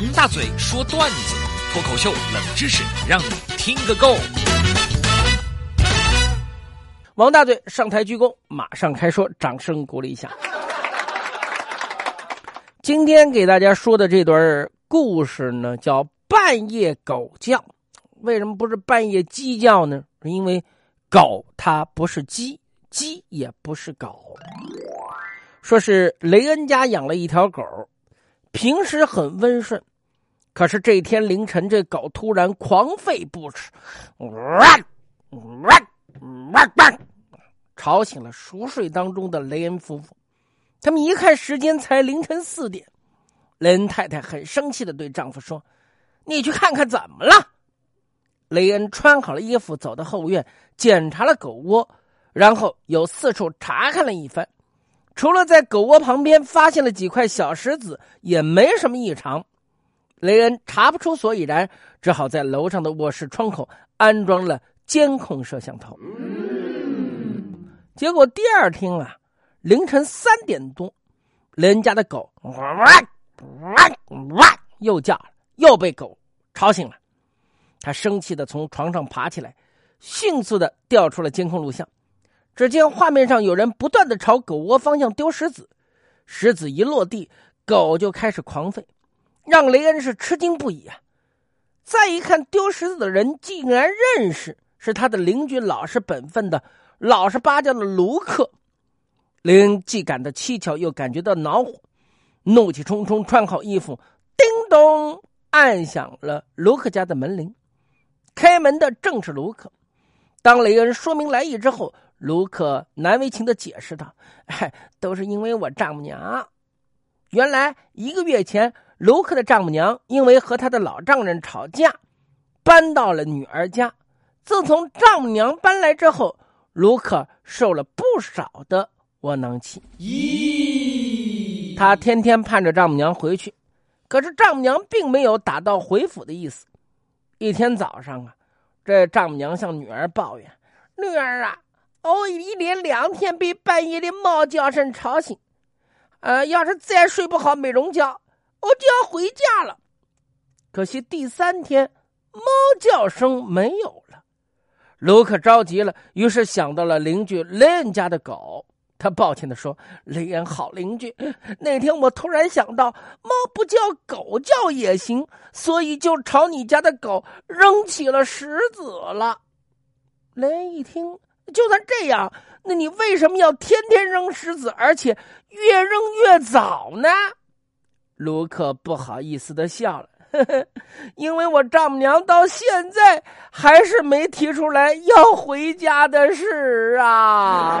王大嘴说段子，脱口秀冷知识，让你听个够。王大嘴上台鞠躬，马上开说，掌声鼓励一下。今天给大家说的这段故事呢，叫半夜狗叫。为什么不是半夜鸡叫呢？因为狗它不是鸡，鸡也不是狗。说是雷恩家养了一条狗，平时很温顺，可是这天凌晨，这狗突然狂吠不止，汪，汪，汪汪，吵醒了熟睡当中的雷恩夫妇。他们一看时间，才凌晨四点。雷恩太太很生气的对丈夫说：“你去看看怎么了。”雷恩穿好了衣服，走到后院检查了狗窝，然后又四处查看了一番。除了在狗窝旁边发现了几块小石子，也没什么异常。雷恩查不出所以然，只好在楼上的卧室窗口安装了监控摄像头。结果第二天啊，凌晨三点多，雷恩家的狗哇哇哇又叫了，又被狗吵醒了。他生气的从床上爬起来，迅速的调出了监控录像。只见画面上有人不断的朝狗窝方向丢石子，石子一落地，狗就开始狂吠，让雷恩是吃惊不已啊！再一看，丢石子的人竟然认识，是他的邻居，老实本分的、老实巴交的卢克。雷恩既感到蹊跷，又感觉到恼火，怒气冲冲，穿好衣服，叮咚按响了卢克家的门铃。开门的正是卢克。当雷恩说明来意之后，卢克难为情的解释道：“ 哎，都是因为我丈母娘。原来一个月前，卢克的丈母娘因为和他的老丈人吵架，搬到了女儿家。自从丈母娘搬来之后，卢克受了不少的窝囊气。咦，他天天盼着丈母娘回去，可是丈母娘并没有打道回府的意思。一天早上啊，这丈母娘向女儿抱怨：‘女儿啊。’”哦一连两天被半夜的猫叫声吵醒，呃，要是再睡不好美容觉，我就要回家了。可惜第三天猫叫声没有了，卢克着急了，于是想到了邻居雷恩家的狗。他抱歉的说：“雷恩好邻居，那天我突然想到，猫不叫狗叫也行，所以就朝你家的狗扔起了石子了。”雷恩一听。就算这样，那你为什么要天天扔石子，而且越扔越早呢？卢克不好意思的笑了，呵呵，因为我丈母娘到现在还是没提出来要回家的事啊。